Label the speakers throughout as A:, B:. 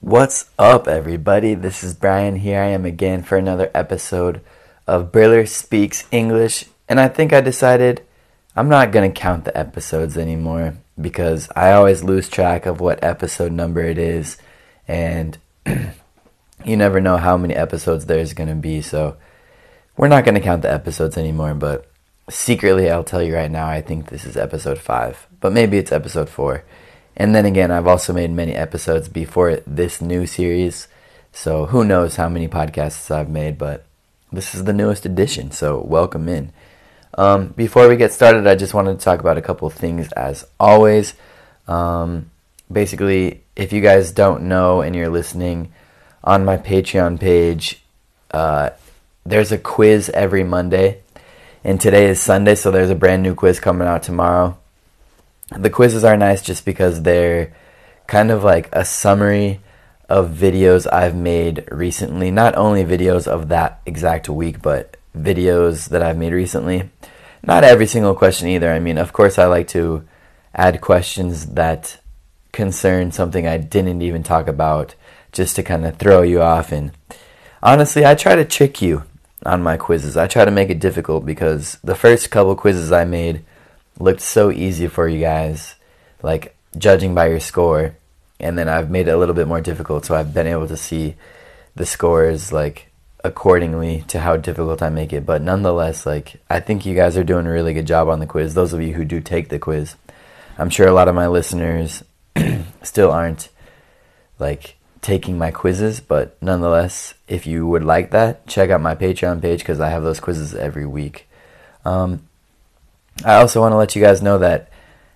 A: What's up, everybody? This is Brian. Here I am again for another episode of Briller Speaks English. And I think I decided I'm not going to count the episodes anymore because I always lose track of what episode number it is. And you never know how many episodes there's going to be. So we're not going to count the episodes anymore. But secretly, I'll tell you right now, I think this is episode five. But maybe it's episode four. And then again, I've also made many episodes before this new series. So who knows how many podcasts I've made, but this is the newest edition. So welcome in. Um, before we get started, I just wanted to talk about a couple things as always. Um, basically, if you guys don't know and you're listening, on my Patreon page, uh, there's a quiz every Monday. And today is Sunday, so there's a brand new quiz coming out tomorrow the quizzes are nice just because they're kind of like a summary of videos I've made recently. Not only videos of that exact week, but videos that I've made recently. Not every single question either. I mean, of course, I like to add questions that concern something I didn't even talk about just to kind of throw you off. And honestly, I try to trick you on my quizzes. I try to make it difficult because the first couple quizzes I made looked so easy for you guys, like judging by your score. And then I've made it a little bit more difficult, so I've been able to see the scores like accordingly to how difficult I make it. But nonetheless, like I think you guys are doing a really good job on the quiz. Those of you who do take the quiz, I'm sure a lot of my listeners still aren't like taking my quizzes, but nonetheless, if you would like that, check out my Patreon page because I have those quizzes every week. Um, I also want to let you guys know that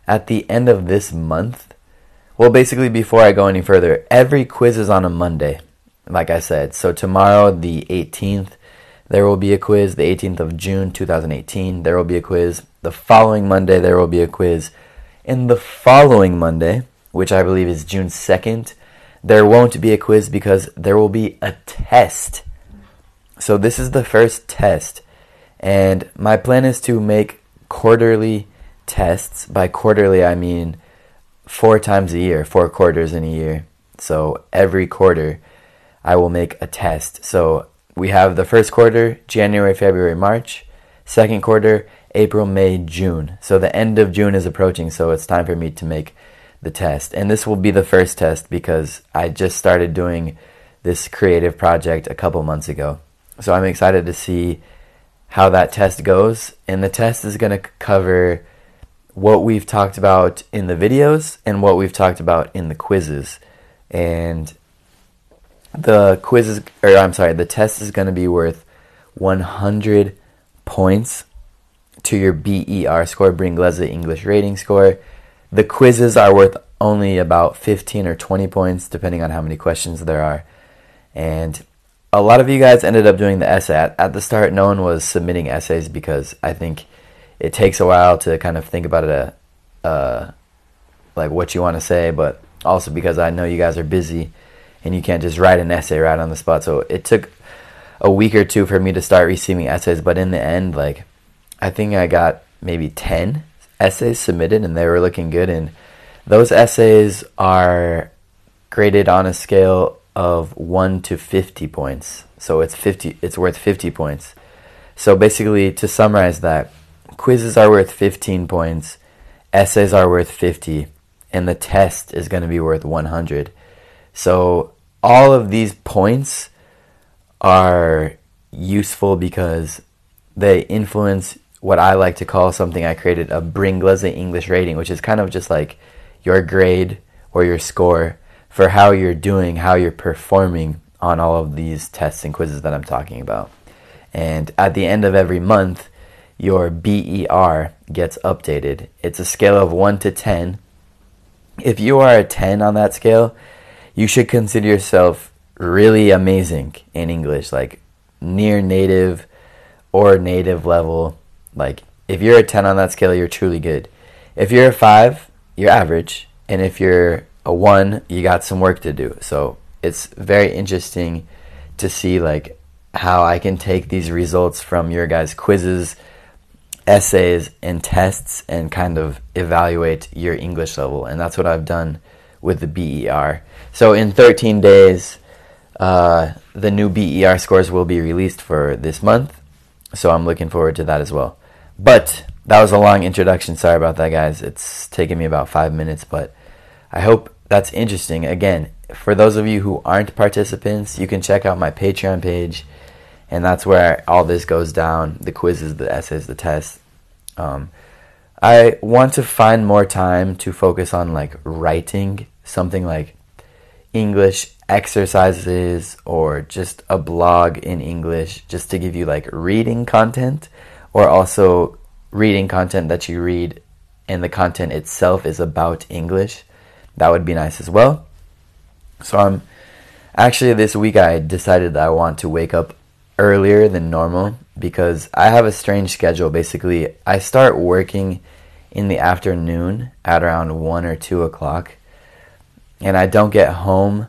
A: at the end of this month, well, basically, before I go any further, every quiz is on a Monday, like I said. So, tomorrow, the 18th, there will be a quiz. The 18th of June, 2018, there will be a quiz. The following Monday, there will be a quiz. And the following Monday, which I believe is June 2nd, there won't be a quiz because there will be a test. So, this is the first test. And my plan is to make quarterly tests. By quarterly, I mean four times a year, four quarters in a year. So every quarter, I will make a test. So we have the first quarter, January, February, March. Second quarter, April, May, June. So the end of June is approaching, so it's time for me to make the test. And this will be the first test because I just started doing this creative project a couple months ago. So I'm excited to see how that test goes. And the test is going to cover what we've talked about in the videos and what we've talked about in the quizzes. And the quizzes, or I'm sorry, the test is going to be worth 100 points to your BER score, Bringlese English Rating Score. The quizzes are worth only about 15 or 20 points, depending on how many questions there are. And a lot of you guys ended up doing the essay. At, the start, no one was submitting essays because I think it takes a while to kind of think about it, uh, uh, like what you want to say, but also because I know you guys are busy and you can't just write an essay right on the spot. So it took a week or two for me to start receiving essays, but in the end, like I think I got maybe 10 essays submitted and they were looking good. And those essays are graded on a scale of 1 to 50 points. So it's 50 it's worth 50 points. So basically to summarize that, quizzes are worth 15 points, essays are worth 50, and the test is going to be worth 100. So all of these points are useful because they influence what I like to call something I created a Bringlese English rating, which is kind of just like your grade or your score for how you're doing, how you're performing on all of these tests and quizzes that I'm talking about. And at the end of every month, your BER gets updated. It's a scale of 1 to 10. If you are a 10 on that scale, you should consider yourself really amazing in English, like near native or native level. Like if you're a 10 on that scale, you're truly good. If you're a 5, you're average. And if you're a one, you got some work to do. So it's very interesting to see like how I can take these results from your guys' quizzes, essays, and tests and kind of evaluate your English level. And that's what I've done with the BER. So in 13 days, uh, the new BER scores will be released for this month. So I'm looking forward to that as well. But that was a long introduction. Sorry about that, guys. It's taken me about five minutes, but I hope that's interesting. Again, for those of you who aren't participants, you can check out my Patreon page, and that's where all this goes down the quizzes, the essays, the tests. Um, I want to find more time to focus on like writing something like English exercises or just a blog in English just to give you like reading content or also reading content that you read and the content itself is about English. That would be nice as well. So I'm actually this week I decided that I want to wake up earlier than normal because I have a strange schedule. Basically, I start working in the afternoon at around 1 or 2 o'clock and I don't get home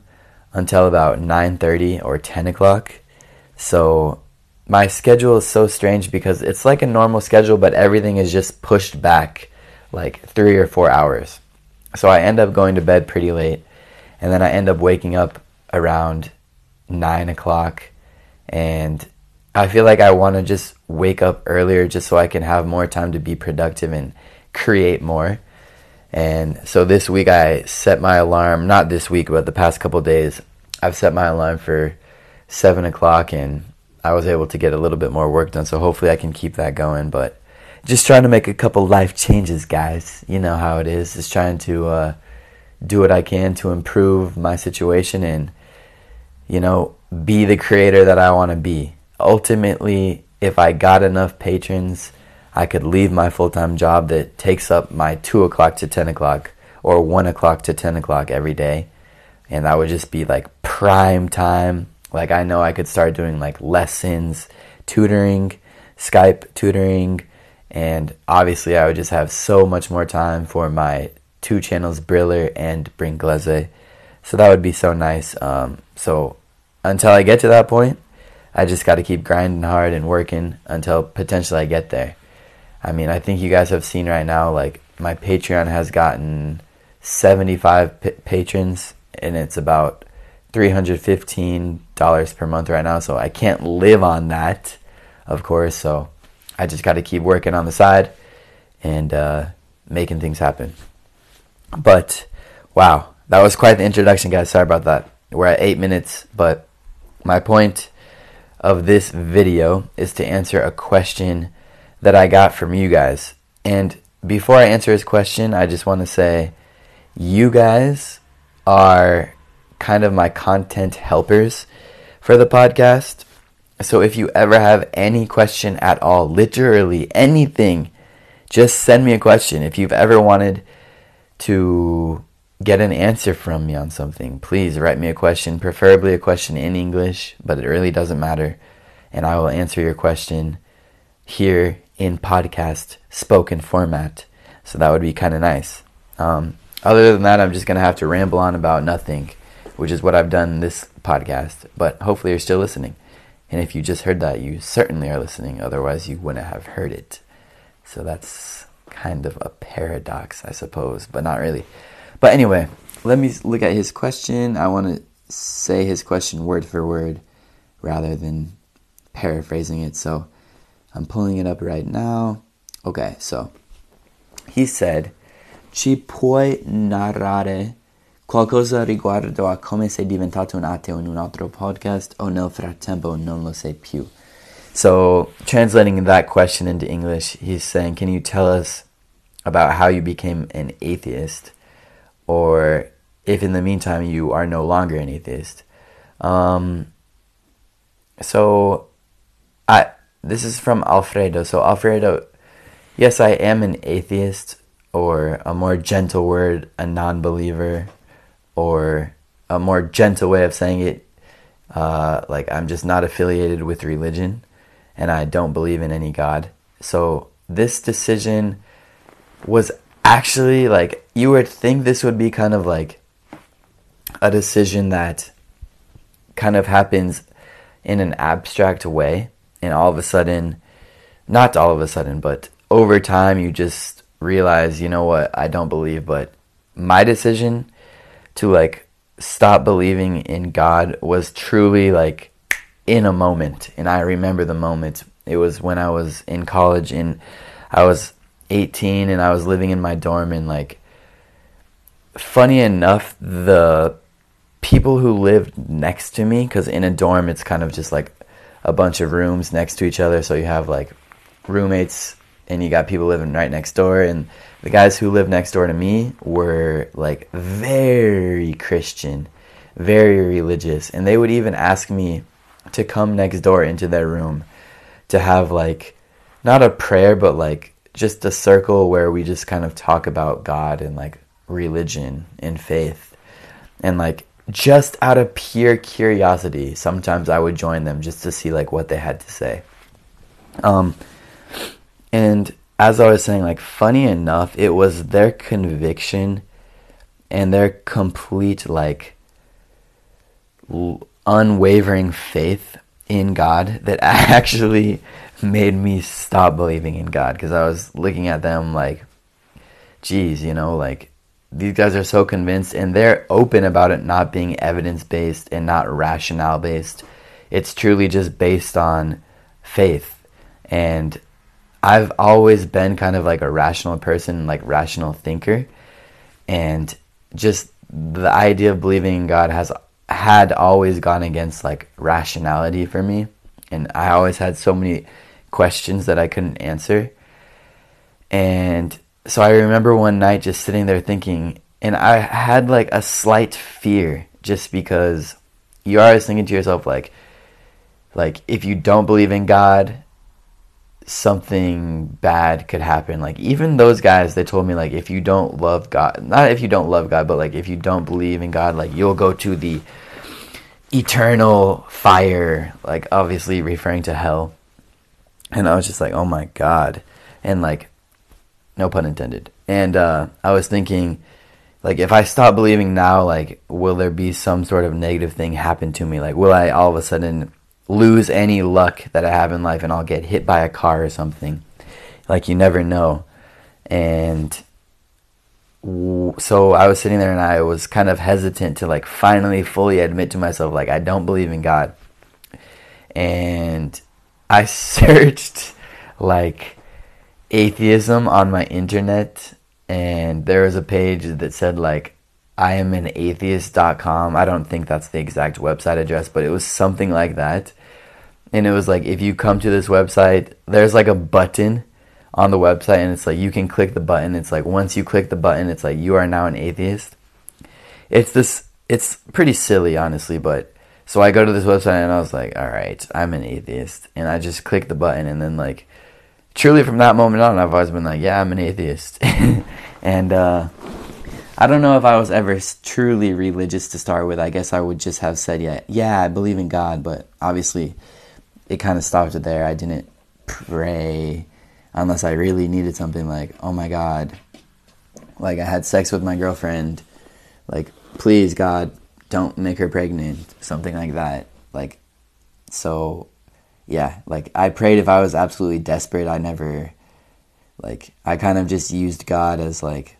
A: until about 9.30 or 10 o'clock. So my schedule is so strange because it's like a normal schedule, but everything is just pushed back like three or four hours. So I end up going to bed pretty late, and then I end up waking up around 9 o'clock. And I feel like I want to just wake up earlier just so I can have more time to be productive and create more. And so this week I set my alarm, not this week, but the past couple days, I've set my alarm for 7 o'clock and I was able to get a little bit more work done. So hopefully I can keep that going. But just trying to make a couple life changes, guys. You know how it is. Just trying to uh, do what I can to improve my situation and, you know, be the creator that I want to be. Ultimately, if I got enough patrons, I could leave my full time job that takes up my 2 o'clock to 10 o'clock or 1 o'clock to 10 o'clock every day. And that would just be like prime time. Like, I know I could start doing like lessons, tutoring, Skype tutoring, and obviously I would just have so much more time for my two channels, Briller and Bringlese. So that would be so nice. Um, so until I get to that point, I just got to keep grinding hard and working until potentially I get there. I mean, I think you guys have seen right now, like, my Patreon has gotten 75 p- patrons, and it's about $315 per month right now, so I can't live on that, of course, so I just got to keep working on the side and uh, making things happen. But, wow, that was quite the introduction, guys. Sorry about that. We're at eight minutes, but my point of this video is to answer a question that I got from you guys. And before I answer his question, I just want to say you guys are kind of my content helpers for the podcast. So if you ever have any question at all, literally anything, just send me a question. If you've ever wanted to get an answer from me on something, please write me a question, preferably a question in English, but it really doesn't matter. And I will answer your question here in podcast spoken format. So that would be kind of nice. Um, other than that, I'm just going to have to ramble on about nothing, which is what I've done this podcast. But hopefully, you're still listening. And if you just heard that, you certainly are listening. Otherwise, you wouldn't have heard it. So that's kind of a paradox, I suppose, but not really. But anyway, let me look at his question. I want to say his question word for word rather than paraphrasing it. So I'm pulling it up right now. Okay, so he said, Ci puoi narrare qualcosa riguardo a come sei diventato un ateo in un altro podcast o nel frattempo non lo sei più? So, translating that question into English, he's saying, Can you tell us about how you became an atheist? Or if in the meantime you are no longer an atheist? Um, so, I this is from Alfredo. So, Alfredo, yes, I am an atheist, or a more gentle word, a non believer, or a more gentle way of saying it, uh, like I'm just not affiliated with religion and I don't believe in any God. So, this decision was actually like, you would think this would be kind of like a decision that kind of happens in an abstract way and all of a sudden, not all of a sudden, but over time, you just realize, you know what, I don't believe, but my decision to like stop believing in God was truly like in a moment. And I remember the moment. It was when I was in college and I was 18 and I was living in my dorm and like funny enough the people who lived next to me cuz in a dorm it's kind of just like a bunch of rooms next to each other so you have like roommates and you got people living right next door and the guys who lived next door to me were like very Christian, very religious, and they would even ask me to come next door into their room to have like not a prayer but like just a circle where we just kind of talk about God and like religion and faith. And like just out of pure curiosity, sometimes I would join them just to see like what they had to say. Um and as I was saying, like funny enough, it was their conviction and their complete like unwavering faith in God that actually made me stop believing in God because I was looking at them like, geez, you know, like these guys are so convinced and they're open about it not being evidence based and not rationale based. It's truly just based on faith. And I've always been kind of like a rational person, like rational thinker. And just the idea of believing in God has had always gone against like rationality for me. And I always had so many questions that I couldn't answer. And so I remember one night just sitting there thinking, and I had like a slight fear just because you're always thinking to yourself, like, like if you don't believe in God, something bad could happen. Like even those guys, they told me like if you don't love God, not if you don't love God, but like if you don't believe in God, like you'll go to the eternal fire. Like obviously referring to hell. And I was just like, oh my God, and like, no pun intended. And uh, I was thinking, like if I stop believing now, like will there be some sort of negative thing happen to me? Like will I all of a sudden lose any luck that I have in life and I'll get hit by a car or something. Like you never know. And so I was sitting there and I was kind of hesitant to like finally fully admit to myself like I don't believe in God. And I searched like atheism on my internet and there was a page that said like I am an atheist.com. I don't think that's the exact website address, but it was something like that. And it was like, if you come to this website, there's like a button on the website, and it's like you can click the button. It's like once you click the button, it's like you are now an atheist. It's this, it's pretty silly, honestly, but so I go to this website and I was like, all right, I'm an atheist. And I just click the button, and then like, truly from that moment on, I've always been like, yeah, I'm an atheist. and, uh, I don't know if I was ever truly religious to start with. I guess I would just have said, yeah, yeah, I believe in God, but obviously it kind of stopped there. I didn't pray unless I really needed something like, oh my God, like I had sex with my girlfriend, like, please, God, don't make her pregnant, something like that. Like, so, yeah, like I prayed if I was absolutely desperate. I never, like, I kind of just used God as like,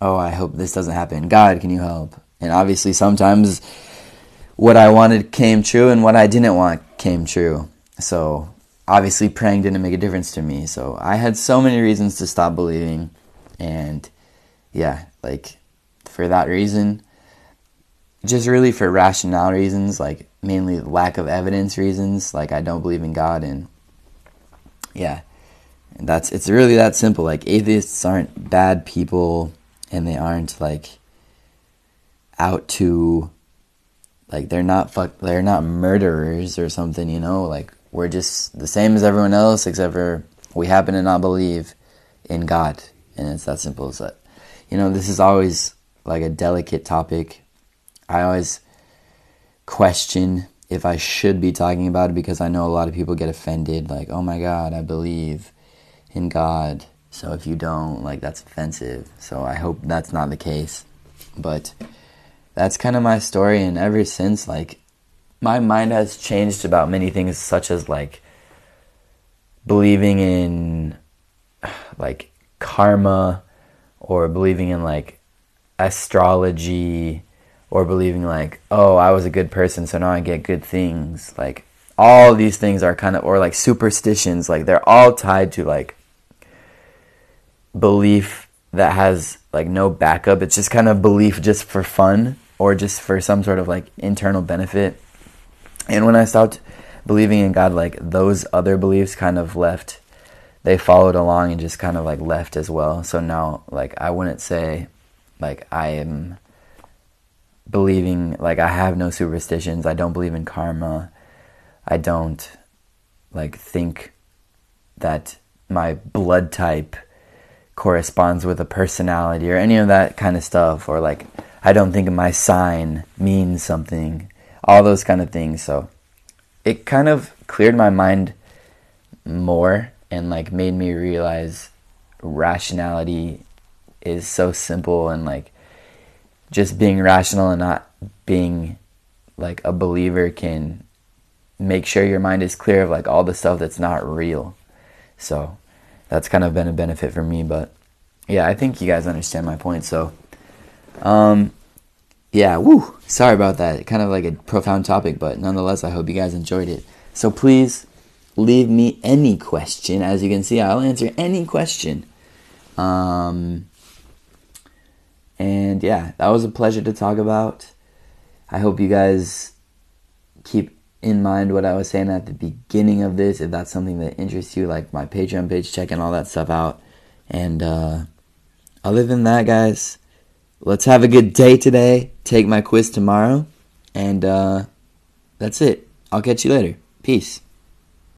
A: oh, I hope this doesn't happen. God, can you help? And obviously, sometimes what I wanted came true and what I didn't want came true. So, obviously, praying didn't make a difference to me. So, I had so many reasons to stop believing. And yeah, like for that reason, just really for rational reasons, like mainly lack of evidence reasons, like I don't believe in God. And yeah, and that's it's really that simple. Like, atheists aren't bad people and they aren't like out to like they're not fuck they're not murderers or something, you know, like we're just the same as everyone else except for we happen to not believe in God. And it's that simple as that. You know, this is always like a delicate topic. I always question if I should be talking about it because I know a lot of people get offended like, "Oh my god, I believe in God." So if you don't, like, that's offensive. So I hope that's not the case. But that's kind of my story. And ever since, like, my mind has changed about many things, such as, like, believing in, like, karma or believing in, like, astrology or believing like, oh, I was a good person, so now I get good things. Like all these things are kind of or like superstitions, like they're all tied to like belief that has like no backup. It's just kind of belief just for fun or just for some sort of like internal benefit. And when I stopped believing in God, like those other beliefs kind of left. They followed along and just kind of like left as well. So now, like, I wouldn't say like I am believing, like, I have no superstitions. I don't believe in karma. I don't like think that my blood type corresponds with a personality or any of that kind of stuff or like I don't think my sign means something all those kind of things so it kind of cleared my mind more and like made me realize rationality is so simple and like just being rational and not being like a believer can make sure your mind is clear of like all the stuff that's not real so that's kind of been a benefit for me. But yeah, I think you guys understand my point. So, um, yeah, woo. Sorry about that. Kind of like a profound topic, but nonetheless, I hope you guys enjoyed it. So please leave me any question. As you can see, I'll answer any question. Um, and yeah, that was a pleasure to talk about. I hope you guys keep in mind what I was saying at the beginning of this. If that's something that interests you, like my Patreon page, checking all that stuff out. And uh, other than that, guys, let's have a good day today. Take my quiz tomorrow. And uh, that's it. I'll catch you later. Peace.